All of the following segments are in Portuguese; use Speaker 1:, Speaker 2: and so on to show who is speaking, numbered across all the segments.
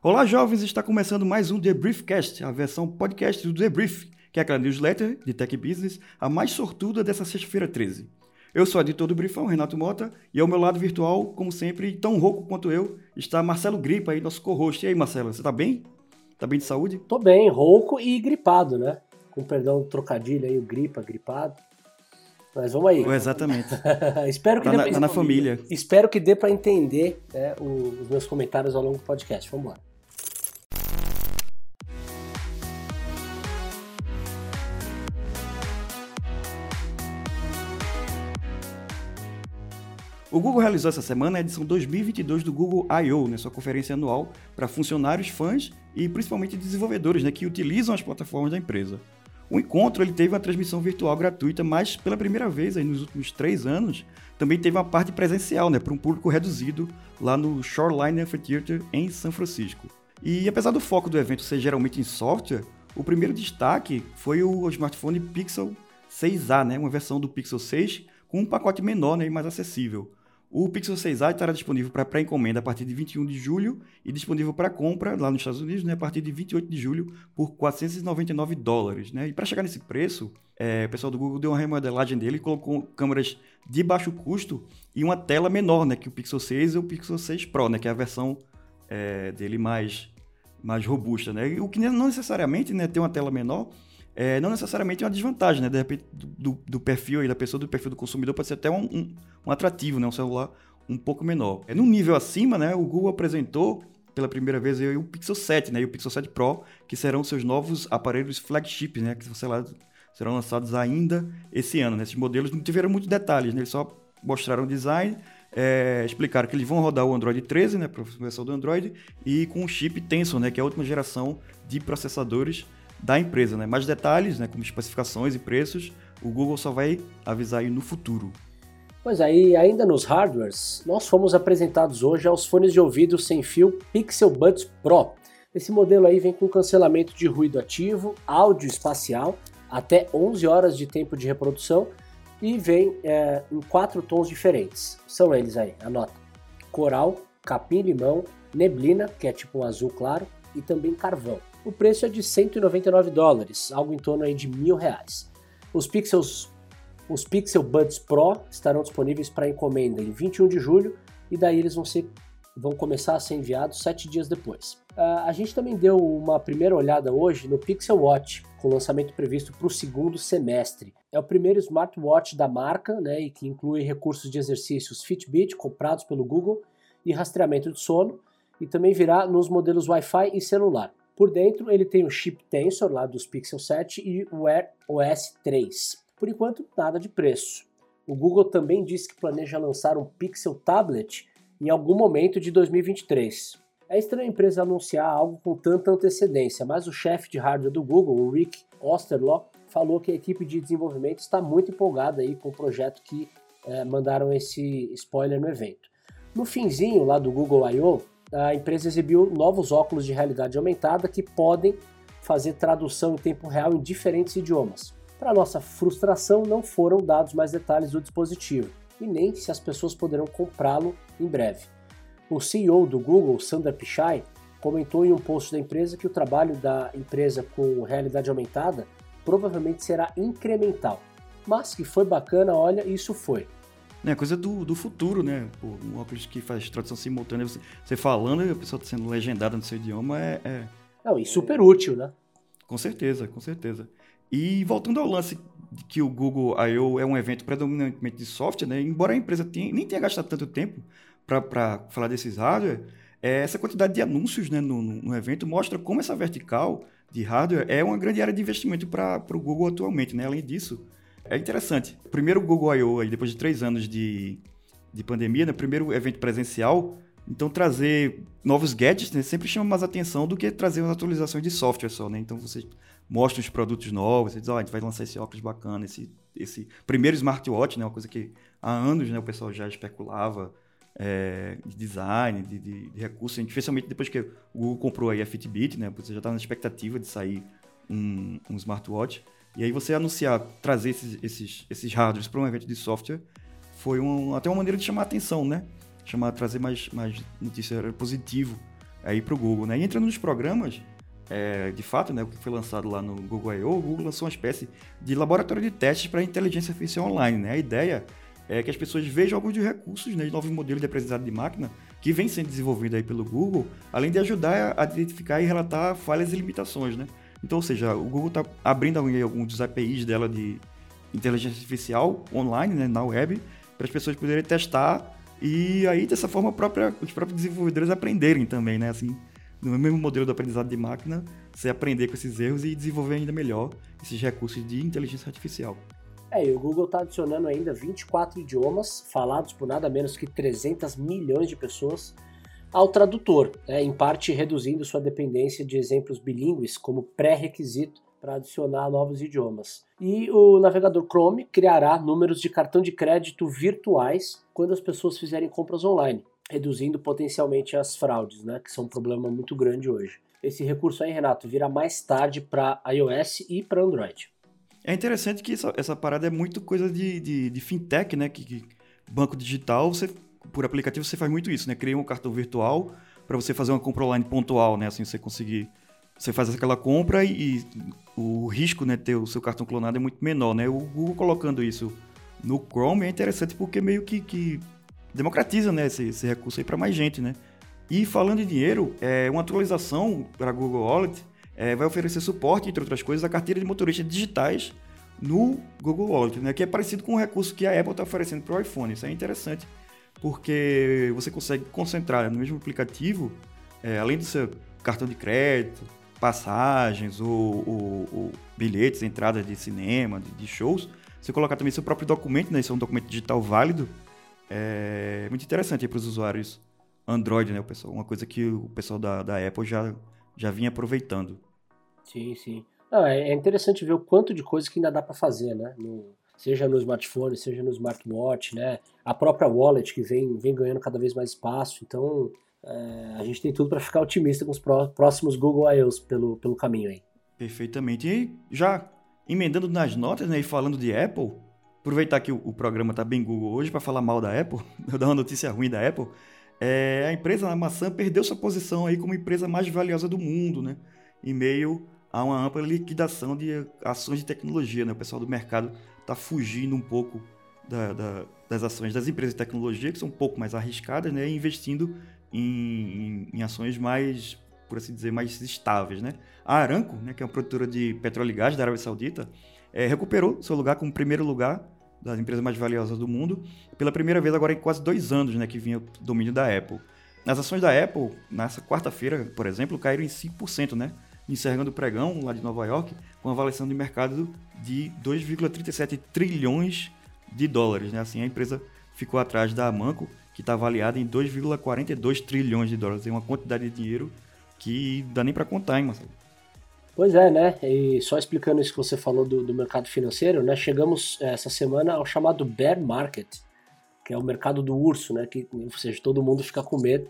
Speaker 1: Olá, jovens! Está começando mais um The Briefcast, a versão podcast do The Brief, que é aquela newsletter de tech business, a mais sortuda dessa sexta-feira 13. Eu sou o editor do Briefão, Renato Mota, e ao meu lado virtual, como sempre, tão rouco quanto eu, está Marcelo Gripa, aí, nosso co-host. E aí, Marcelo, você tá bem? Tá bem de saúde?
Speaker 2: Tô bem, rouco e gripado, né? Com perdão do trocadilho aí, o gripa, gripado. Mas vamos aí.
Speaker 1: exatamente.
Speaker 2: Espero que
Speaker 1: tá
Speaker 2: dê
Speaker 1: na,
Speaker 2: pra...
Speaker 1: tá na família.
Speaker 2: Espero que dê para entender né, os meus comentários ao longo do podcast. Vamos lá.
Speaker 1: O Google realizou essa semana a edição 2022 do Google I.O., né, sua conferência anual para funcionários, fãs e principalmente desenvolvedores né, que utilizam as plataformas da empresa. O encontro ele teve uma transmissão virtual gratuita, mas pela primeira vez aí, nos últimos três anos, também teve uma parte presencial né, para um público reduzido lá no Shoreline Amphitheater em São Francisco. E apesar do foco do evento ser geralmente em software, o primeiro destaque foi o smartphone Pixel 6a, né, uma versão do Pixel 6 com um pacote menor né, e mais acessível. O Pixel 6a estará disponível para pré-encomenda a partir de 21 de julho e disponível para compra lá nos Estados Unidos né, a partir de 28 de julho por 499 dólares. Né? E para chegar nesse preço, é, o pessoal do Google deu uma remodelagem dele e colocou câmeras de baixo custo e uma tela menor né, que o Pixel 6 e o Pixel 6 Pro, né, que é a versão é, dele mais, mais robusta. Né? O que não necessariamente né, ter uma tela menor é, não necessariamente é uma desvantagem, né? De repente, do, do, perfil aí da pessoa, do perfil do consumidor, pode ser até um, um, um atrativo, né? Um celular um pouco menor. É, no nível acima, né? O Google apresentou pela primeira vez o Pixel 7, né? E o Pixel 7 Pro, que serão seus novos aparelhos flagship, né? Que lá, serão lançados ainda esse ano. Né? Esses modelos não tiveram muitos detalhes, né? Eles só mostraram o design, é, explicaram que eles vão rodar o Android 13, né? A versão do Android, e com o chip Tensor, né? Que é a última geração de processadores da empresa. Né? Mais detalhes, né, como especificações e preços, o Google só vai avisar aí no futuro.
Speaker 2: Pois aí, ainda nos hardwares, nós fomos apresentados hoje aos fones de ouvido sem fio Pixel Buds Pro. Esse modelo aí vem com cancelamento de ruído ativo, áudio espacial, até 11 horas de tempo de reprodução e vem é, em quatro tons diferentes. São eles aí, anota: coral, capim-limão, neblina, que é tipo um azul claro, e também carvão. O preço é de 199 dólares, algo em torno aí de mil reais. Os Pixels, os Pixel Buds Pro estarão disponíveis para encomenda em 21 de julho e daí eles vão ser vão começar a ser enviados sete dias depois. Uh, a gente também deu uma primeira olhada hoje no Pixel Watch, com lançamento previsto para o segundo semestre. É o primeiro smartwatch da marca, né, e que inclui recursos de exercícios Fitbit comprados pelo Google e rastreamento de sono, e também virá nos modelos Wi-Fi e celular. Por dentro, ele tem o chip Tensor lá dos Pixel 7 e o Wear OS 3. Por enquanto, nada de preço. O Google também disse que planeja lançar um Pixel Tablet em algum momento de 2023. É estranho a empresa anunciar algo com tanta antecedência, mas o chefe de hardware do Google, o Rick Osterloh, falou que a equipe de desenvolvimento está muito empolgada aí com o projeto que é, mandaram esse spoiler no evento. No finzinho lá do Google I.O., a empresa exibiu novos óculos de realidade aumentada que podem fazer tradução em tempo real em diferentes idiomas. Para nossa frustração, não foram dados mais detalhes do dispositivo e nem se as pessoas poderão comprá-lo em breve. O CEO do Google, Sundar Pichai, comentou em um post da empresa que o trabalho da empresa com realidade aumentada provavelmente será incremental, mas que foi bacana, olha, isso foi
Speaker 1: né, coisa do, do futuro, né? Pô, um óculos que faz tradução simultânea, você, você falando e a pessoa tá sendo legendada no seu idioma é. é
Speaker 2: Não, e super é, útil, né?
Speaker 1: Com certeza, com certeza. E voltando ao lance de que o Google I.O. é um evento predominantemente de software, né? Embora a empresa tenha, nem tenha gastado tanto tempo para falar desses hardware, é, essa quantidade de anúncios né, no, no, evento mostra como essa vertical de hardware é uma grande área de investimento para o Google atualmente. Né? Além disso, é interessante. Primeiro Google I.O., aí, depois de três anos de, de pandemia, né? primeiro evento presencial, então trazer novos gadgets né? sempre chama mais atenção do que trazer umas atualizações de software só, né? Então você mostra os produtos novos, você diz, ó, oh, a gente vai lançar esse óculos bacana, esse, esse primeiro smartwatch, né? Uma coisa que há anos né, o pessoal já especulava, é, de design, de, de, de recursos, especialmente depois que o Google comprou aí a Fitbit, né? Você já está na expectativa de sair um, um smartwatch. E aí você anunciar, trazer esses, esses, esses hardwares para um evento de software foi um, até uma maneira de chamar atenção, né? Chamar, trazer mais, mais notícia positivo aí para o Google. Né? E entrando nos programas, é, de fato, né, o que foi lançado lá no Google I.O., o Google lançou uma espécie de laboratório de testes para inteligência artificial online. Né? A ideia é que as pessoas vejam alguns dos recursos né, de novos modelos de aprendizado de máquina que vem sendo desenvolvido aí pelo Google, além de ajudar a identificar e relatar falhas e limitações. Né? Então, ou seja, o Google está abrindo alguns APIs dela de inteligência artificial online, né, na web, para as pessoas poderem testar e aí dessa forma própria, os próprios desenvolvedores aprenderem também, né? Assim, no mesmo modelo do aprendizado de máquina, você aprender com esses erros e desenvolver ainda melhor esses recursos de inteligência artificial.
Speaker 2: É, e o Google está adicionando ainda 24 idiomas falados por nada menos que 300 milhões de pessoas ao tradutor, né, em parte reduzindo sua dependência de exemplos bilíngues como pré-requisito para adicionar novos idiomas. E o navegador Chrome criará números de cartão de crédito virtuais quando as pessoas fizerem compras online, reduzindo potencialmente as fraudes, né, que são um problema muito grande hoje. Esse recurso aí, Renato, virá mais tarde para iOS e para Android.
Speaker 1: É interessante que essa, essa, parada é muito coisa de, de, de fintech, né? Que, que, banco digital, você, por aplicativo, você faz muito isso, né? Cria um cartão virtual para você fazer uma compra online pontual, né? Assim, você conseguir você faz aquela compra e, e o risco, né, ter o seu cartão clonado é muito menor, né? O Google colocando isso no Chrome é interessante porque meio que, que democratiza, né, esse, esse recurso aí para mais gente, né? E falando em dinheiro, é, uma atualização para Google Wallet é, vai oferecer suporte, entre outras coisas, à carteira de motoristas digitais no Google Wallet, né? Que é parecido com o recurso que a Apple está oferecendo para o iPhone. Isso é interessante porque você consegue concentrar no mesmo aplicativo, é, além do seu cartão de crédito, passagens ou, ou, ou bilhetes, entradas de cinema, de, de, shows, você colocar também seu próprio documento, né? Isso é um documento digital válido. É muito interessante para os usuários Android, né, pessoal? Uma coisa que o pessoal da, da Apple já, já vinha aproveitando.
Speaker 2: Sim, sim. É, é interessante ver o quanto de coisa que ainda dá para fazer, né? No, seja no smartphone, seja no smartwatch, né? A própria wallet que vem, vem ganhando cada vez mais espaço. Então, é, a gente tem tudo para ficar otimista com os próximos Google I.O.s pelo, pelo caminho aí.
Speaker 1: Perfeitamente. E já emendando nas notas né, e falando de Apple, aproveitar que o, o programa está bem Google hoje para falar mal da Apple, eu dar uma notícia ruim da Apple. É, a empresa a maçã perdeu sua posição aí como empresa mais valiosa do mundo, né? Em meio a uma ampla liquidação de ações de tecnologia, né? O pessoal do mercado está fugindo um pouco da, da, das ações das empresas de tecnologia, que são um pouco mais arriscadas, né? E investindo em, em, em, ações mais, por assim dizer, mais estáveis. Né? A Aramco, né, que é uma produtora de petróleo e gás da Arábia Saudita, é, recuperou seu lugar como primeiro lugar das empresas mais valiosas do mundo, pela primeira vez agora em quase dois anos né, que vinha o domínio da Apple. As ações da Apple, nessa quarta-feira, por exemplo, caíram em 5%, né? Encerrando o pregão lá de Nova York, com avaliação de mercado de 2,37 trilhões de dólares. Né? Assim, a empresa ficou atrás da Amanco, que está avaliada em 2,42 trilhões de dólares. É uma quantidade de dinheiro que dá nem para contar, hein, Marcelo?
Speaker 2: Pois é, né? E só explicando isso que você falou do, do mercado financeiro, né? Chegamos eh, essa semana ao chamado bear market, que é o mercado do urso, né? Que, ou seja, todo mundo fica com medo.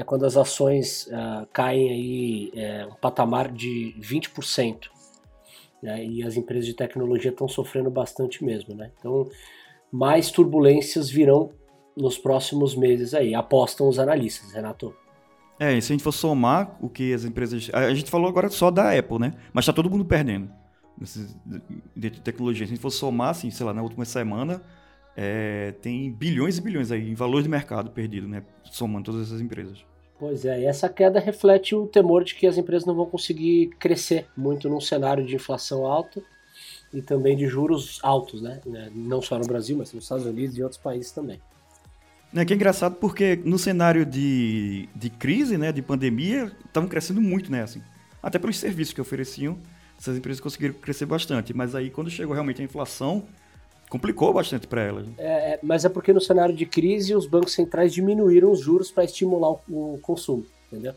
Speaker 2: É quando as ações uh, caem aí é, um patamar de 20%. Né? E as empresas de tecnologia estão sofrendo bastante mesmo, né? Então, mais turbulências virão nos próximos meses aí, apostam os analistas, Renato.
Speaker 1: É, e se a gente for somar o que as empresas. A gente falou agora só da Apple, né? Mas tá todo mundo perdendo. Dentro de tecnologia. Se a gente for somar, assim, sei lá, na última semana, é, tem bilhões e bilhões aí em valor de mercado perdido, né? Somando todas essas empresas.
Speaker 2: Pois é, e essa queda reflete o temor de que as empresas não vão conseguir crescer muito num cenário de inflação alta e também de juros altos, né? Não só no Brasil, mas nos Estados Unidos e outros países também.
Speaker 1: É que é engraçado porque no cenário de, de crise, né, de pandemia, estavam crescendo muito, né, assim. Até pelos serviços que ofereciam, essas empresas conseguiram crescer bastante. Mas aí, quando chegou realmente a inflação, complicou bastante para elas. Né?
Speaker 2: É, mas é porque no cenário de crise, os bancos centrais diminuíram os juros para estimular o, o, consumo, entendeu?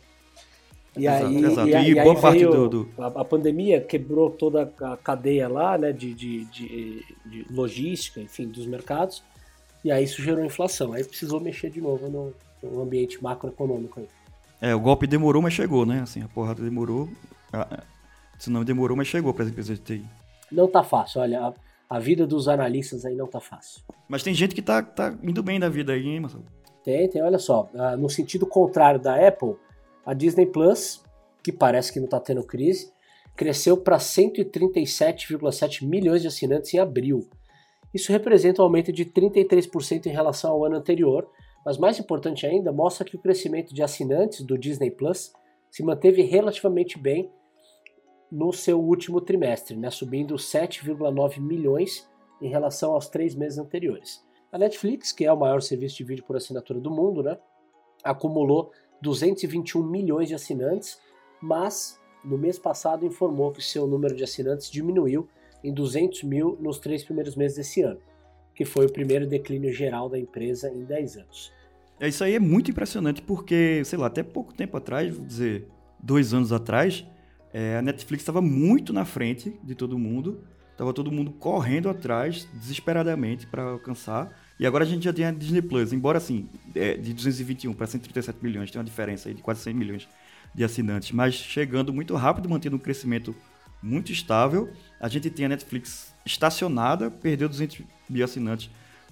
Speaker 1: E exato, aí, exato. E, e, e boa parte do, do...
Speaker 2: A, a, pandemia quebrou toda a cadeia lá, né, de, de, de, de logística, enfim, dos mercados e aí isso gerou inflação. Aí precisou mexer de novo no, no ambiente macroeconômico aí.
Speaker 1: É, o golpe demorou, mas chegou, né? Assim, a porrada demorou. Se não demorou, mas chegou para as empresas de TI.
Speaker 2: Não tá fácil, olha, a, a, vida dos analistas aí não tá fácil.
Speaker 1: Mas tem gente que tá, tá indo bem da vida aí, hein, Marcelo?
Speaker 2: Tem, tem, olha só. Ah, no sentido contrário da Apple, A Disney Plus, que parece que não está tendo crise, cresceu para 137,7 milhões de assinantes em abril. Isso representa um aumento de 33% em relação ao ano anterior, mas mais importante ainda, mostra que o crescimento de assinantes do Disney Plus se manteve relativamente bem no seu último trimestre, né, subindo 7,9 milhões em relação aos três meses anteriores. A Netflix, que é o maior serviço de vídeo por assinatura do mundo, né, acumulou 221 milhões de assinantes, mas no mês passado informou que seu número de assinantes diminuiu em 200 mil nos três primeiros meses desse ano, que foi o primeiro declínio geral da empresa em 10 anos.
Speaker 1: É, isso aí é muito impressionante porque, sei lá, até pouco tempo atrás, vou dizer, dois anos atrás, é, a Netflix estava muito na frente de todo mundo, estava todo mundo correndo atrás, desesperadamente, para alcançar. E agora a gente já tem a Disney Plus, embora assim, é, de 221 para 137 milhões, tem uma diferença aí de quase 100 milhões de assinantes, mas chegando muito rápido, mantendo um crescimento muito estável. A gente tem a Netflix estacionada, perdeu 200 mil assinantes,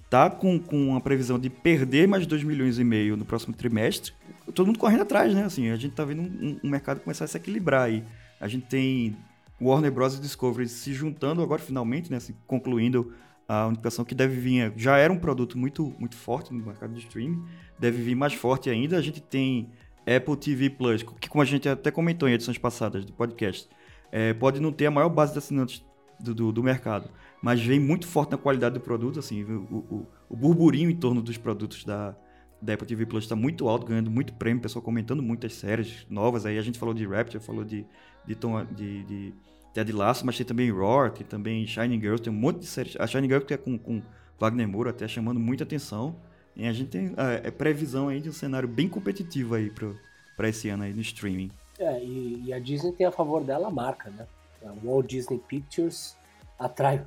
Speaker 1: tá com, com uma previsão de perder mais 2 milhões e meio no próximo trimestre. Todo mundo correndo atrás, né? Assim, a gente tá vendo um, um mercado começar a se equilibrar aí. A gente tem Warner Bros. Discovery se juntando agora finalmente, né? Assim, concluindo a unificação que deve vir, já era um produto muito, muito forte no mercado de streaming, deve vir mais forte ainda. A gente tem Apple TV Plus, que como a gente até comentou em edições passadas do podcast, é, pode não ter a maior base de assinantes do, do, do, mercado, mas vem muito forte na qualidade do produto, assim, o, o, o burburinho em torno dos produtos da, da Apple TV Plus está muito alto, ganhando muito prêmio, pessoal comentando muitas séries novas aí, a gente falou de Rapture, falou de, de, Tom, de, de Ted Lasso, mas tem também Roar, tem também Shining Girls, tem um monte de séries, a Shining Girls que é com, com Wagner Moura até chamando muita atenção, e a gente tem é, previsão aí de um cenário bem competitivo aí para esse ano aí no streaming.
Speaker 2: É, e, e, a Disney tem a favor dela a marca, né? A Walt Disney Pictures atrai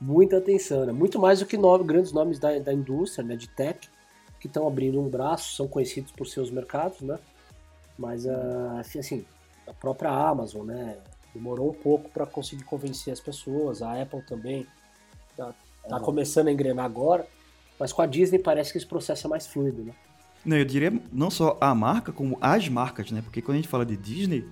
Speaker 2: muita atenção, né? Muito mais do que nove, grandes nomes da, da indústria, né? De tech, que estão abrindo um braço, são conhecidos por seus mercados, né? Mas, uh, assim, a própria Amazon, né? Demorou um pouco para conseguir convencer as pessoas. A Apple também está tá começando a engrenar agora. Mas com a Disney parece que esse processo é mais fluido, né?
Speaker 1: Não, eu diria não só a marca, como as marcas, né? Porque quando a gente fala de Disney,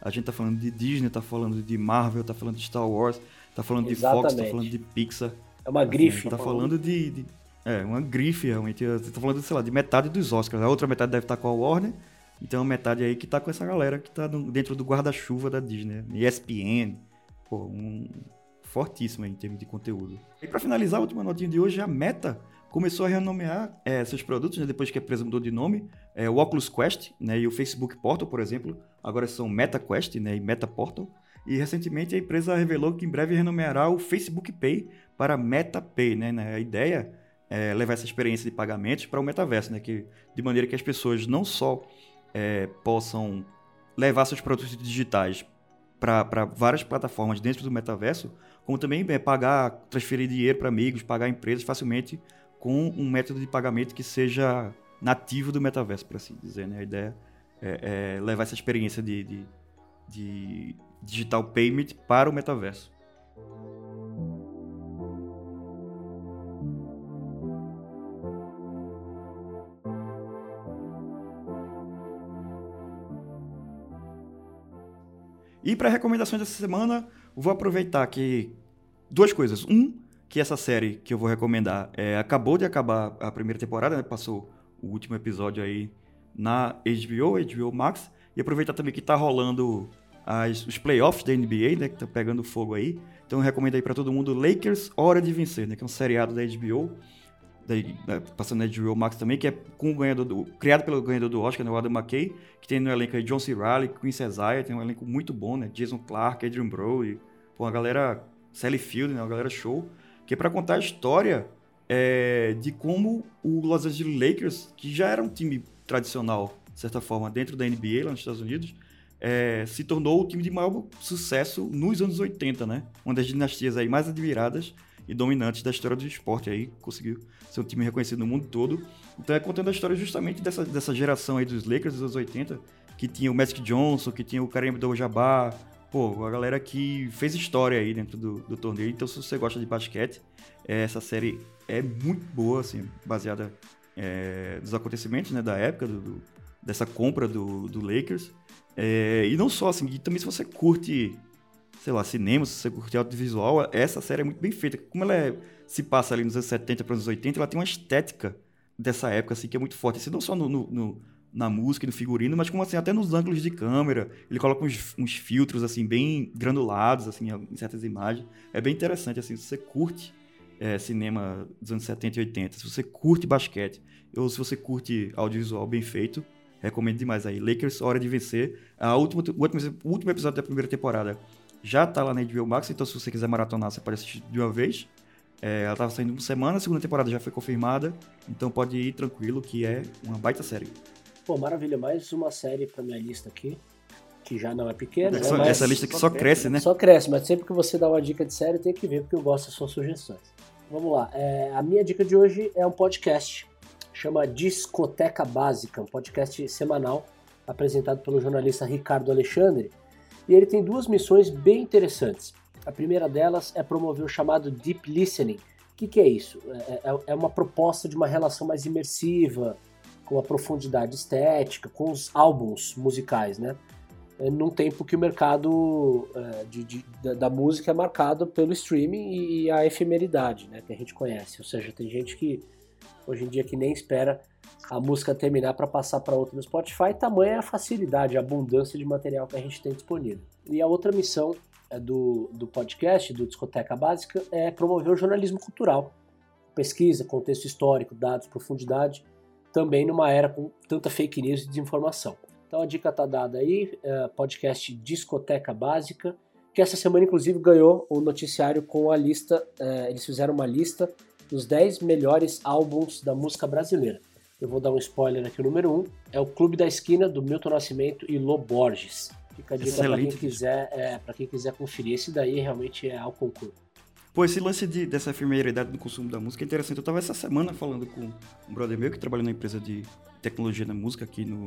Speaker 1: a gente tá falando de Disney, tá falando de Marvel, tá falando de Star Wars, tá falando Exatamente. de Fox, tá falando de Pixar.
Speaker 2: É uma grife.
Speaker 1: Tá falando de, de, É, uma grife, realmente. Você tá falando, sei lá, de metade dos Oscars. A outra metade deve estar tá com a Warner. Então, metade aí que tá com essa galera que tá dentro do guarda-chuva da Disney. ESPN. Pô, um fortíssimo em termos de conteúdo. E para finalizar, a última notinha de hoje, a Meta começou a renomear é, seus produtos, né, depois que a empresa mudou de nome. É, o Oculus Quest né, e o Facebook Portal, por exemplo, agora são Meta Quest né, e Meta Portal. E recentemente a empresa revelou que em breve renomeará o Facebook Pay para Meta Pay. Né, né? A ideia é levar essa experiência de pagamentos para o metaverso, né, que, de maneira que as pessoas não só é, possam levar seus produtos digitais para várias plataformas dentro do metaverso, como também é, pagar, transferir dinheiro para amigos, pagar empresas facilmente com um método de pagamento que seja nativo do metaverso, por assim dizer. Né? A ideia é, é levar essa experiência de, de, de digital payment para o metaverso. E para recomendações dessa semana, vou aproveitar que duas coisas. Um, que essa série que eu vou recomendar é, acabou de acabar a primeira temporada, né? passou o último episódio aí na HBO, HBO Max, e aproveitar também que tá rolando as, os playoffs da NBA, né, que tá pegando fogo aí. Então eu recomendo aí para todo mundo Lakers Hora de Vencer, né, que é um seriado da HBO, da, da, passando na HBO Max também, que é com o ganhador do, criado pelo ganhador do Oscar, né, o Adam McKay, que tem no elenco aí John C. Reilly, Queen Cesaire, tem um elenco muito bom, né, Jason Clarke, Adrian Brody, pô, uma galera Sally Field, né, uma galera show que é para contar a história é, de como o Los Angeles Lakers, que já era um time tradicional, de certa forma, dentro da NBA lá nos Estados Unidos, é, se tornou o time de maior sucesso nos anos 80, né? Uma das dinastias aí mais admiradas e dominantes da história do esporte aí, conseguiu ser um time reconhecido no mundo todo. Então é contando a história justamente dessa, dessa geração aí dos Lakers dos anos 80, que tinha o Magic Johnson, que tinha o Kareem Abdul-Jabbar, pô, a galera que fez história aí dentro do, do torneio. Então, se você gosta de basquete, é, essa série é muito boa, assim, baseada é, nos acontecimentos né, da época, do, do, dessa compra do, do Lakers. É, e não só, assim, também se você curte, sei lá, cinema, se você curte audiovisual, essa série é muito bem feita. Como ela é, se passa ali nos anos 70 para os anos 80, ela tem uma estética dessa época, assim, que é muito forte. Assim, não só no, no, no na música e no figurino, mas como assim, até nos ângulos de câmera, ele coloca uns, uns, filtros assim bem granulados assim em certas imagens. É bem interessante assim, se você curte é, cinema dos anos 70 e 80, se você curte basquete, ou se você curte audiovisual bem feito, recomendo demais aí. Lakers Hora de Vencer, a última, o, último, o último episódio da primeira temporada já tá lá na HBO Max, então se você quiser maratonar, você pode assistir de uma vez. É, ela tava saindo uma semana, a segunda temporada já foi confirmada, então pode ir tranquilo que é uma baita série.
Speaker 2: Pô, maravilha, mais uma série pra minha lista aqui, que já não é pequena.
Speaker 1: Essa,
Speaker 2: né?
Speaker 1: essa lista que só, só cresce, né?
Speaker 2: Só cresce, mas sempre que você dá uma dica de série, tem que ver, porque eu gosto das suas sugestões. Vamos lá, é, a minha dica de hoje é um podcast, chama Discoteca Básica, um podcast semanal apresentado pelo jornalista Ricardo Alexandre, e ele tem duas missões bem interessantes. A primeira delas é promover o chamado Deep Listening. O que, que é isso? É, é, é uma proposta de uma relação mais imersiva, com a profundidade estética, com os álbuns musicais, né? É, num tempo que o mercado é, de, de, da, música é marcado pelo streaming e a efemeridade, né? Que a gente conhece. Ou seja, tem gente que hoje em dia que nem espera a música terminar para passar para outra no Spotify. Tamanha a facilidade, a abundância de material que a gente tem disponível. E a outra missão é, do, do podcast, do Discoteca Básica, é promover o jornalismo cultural. Pesquisa, contexto histórico, dados, profundidade também numa era com tanta fake news e desinformação. Então a dica tá dada aí, é, podcast Discoteca Básica, que essa semana inclusive ganhou o noticiário com a lista, é, eles fizeram uma lista dos 10 melhores álbuns da música brasileira. Eu vou dar um spoiler aqui, o número 1 um, é o Clube da Esquina, do Milton Nascimento e Lô Borges. Fica a dica para quem, quiser, é, quem quiser conferir. Esse daí realmente é ao concurso.
Speaker 1: Pô, esse lance de, dessa efemeridade do consumo da música é interessante. Eu tava essa semana falando com um brother meu que trabalha na empresa de tecnologia da música aqui no,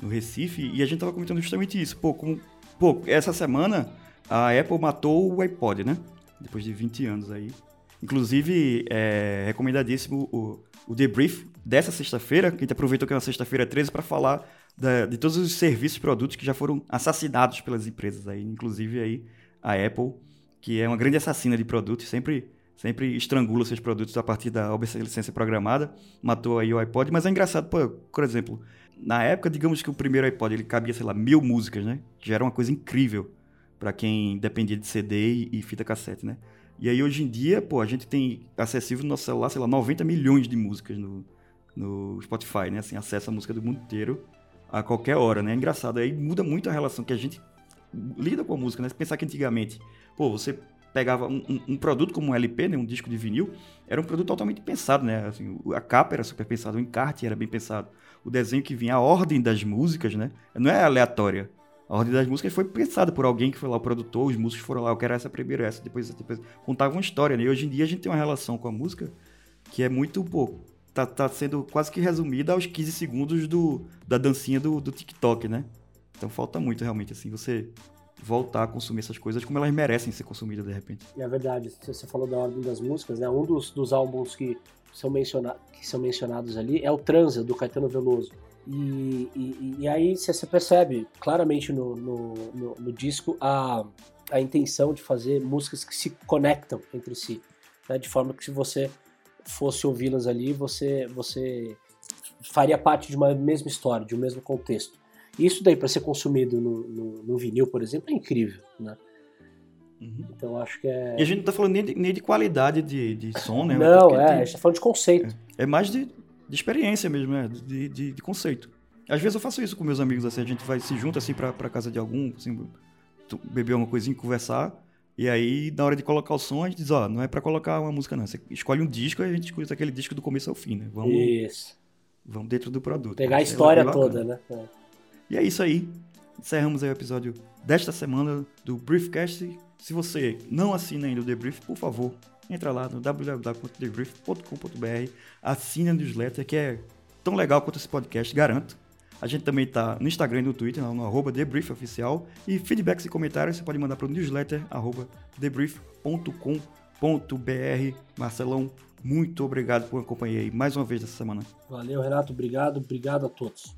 Speaker 1: no Recife, e a gente tava comentando justamente isso. Pô, como, pô, essa semana a Apple matou o iPod, né? Depois de 20 anos aí. Inclusive, é recomendadíssimo o, o debrief dessa sexta-feira, que a gente aproveitou que é uma sexta-feira 13 para falar da, de todos os serviços e produtos que já foram assassinados pelas empresas aí, inclusive aí a Apple que é uma grande assassina de produtos, sempre sempre estrangula seus produtos a partir da obsolescência programada, matou aí o iPod, mas é engraçado, por, por exemplo, na época, digamos que o primeiro iPod ele cabia, sei lá, mil músicas, né? Que já era uma coisa incrível para quem dependia de CD e, e, fita cassete, né? E aí hoje em dia, pô, a gente tem acessível no nosso celular, sei lá, 90 milhões de músicas no, no Spotify, né? Assim, acesso a música do mundo inteiro a qualquer hora, né? É engraçado, aí muda muito a relação que a gente lida com a música, né? Pensar que antigamente Pô, você pegava um, um, um, produto como um LP, né, um disco de vinil, era um produto totalmente pensado, né? Assim, a capa era super pensada, o encarte era bem pensado, o desenho que vinha, a ordem das músicas, né? Não é aleatória. A ordem das músicas foi pensada por alguém que foi lá, o produtor, os músicos foram lá, eu quero essa primeiro, essa, depois essa, depois. Contava uma história, né? E hoje em dia a gente tem uma relação com a música que é muito, pô, tá, tá sendo quase que resumida aos 15 segundos do, da dancinha do, do TikTok, né? Então falta muito realmente, assim, você voltar a consumir essas coisas como elas merecem ser consumidas de repente.
Speaker 2: E é verdade, você falou da ordem das músicas, né? Um dos, dos álbuns que são, menciona que são mencionados ali é o Transa, do Caetano Veloso. E, e, e aí você percebe claramente no, no, no, no, disco a, a intenção de fazer músicas que se conectam entre si, né? de forma que se você fosse ouvi-las ali, você, você faria parte de uma mesma história, de um mesmo contexto. Isso daí para ser consumido no, no, no, vinil, por exemplo, é incrível, né? Uhum. Então acho que é.
Speaker 1: E a gente não tá falando nem de, nem de qualidade de, de som, né?
Speaker 2: Não, é, tem... a gente tá falando de conceito.
Speaker 1: É, é mais de, de, experiência mesmo, né? De, de, de, conceito. Às vezes eu faço isso com meus amigos, assim, a gente vai se junta assim pra, pra casa de algum, assim, beber uma coisinha, conversar. E aí, na hora de colocar o som, a gente diz, ó, não é para colocar uma música, não. Você escolhe um disco e a gente escuta aquele disco do começo ao fim, né?
Speaker 2: Vamos, Isso.
Speaker 1: Vamos dentro do produto.
Speaker 2: Pegar a história toda, né? É.
Speaker 1: E é isso aí. Encerramos aí o episódio desta semana do Briefcast. Se você não assina ainda o The Brief, por favor, entra lá no www.thebrief.com.br, assine a newsletter, que é tão legal quanto esse podcast, garanto. A gente também está no Instagram e no Twitter, no arroba TheBriefOficial. E feedbacks e comentários você pode mandar para o newsletter, arroba TheBrief.com.br. Marcelão, muito obrigado por acompanhar aí mais uma vez essa semana.
Speaker 2: Valeu, Renato. Obrigado. Obrigado a todos.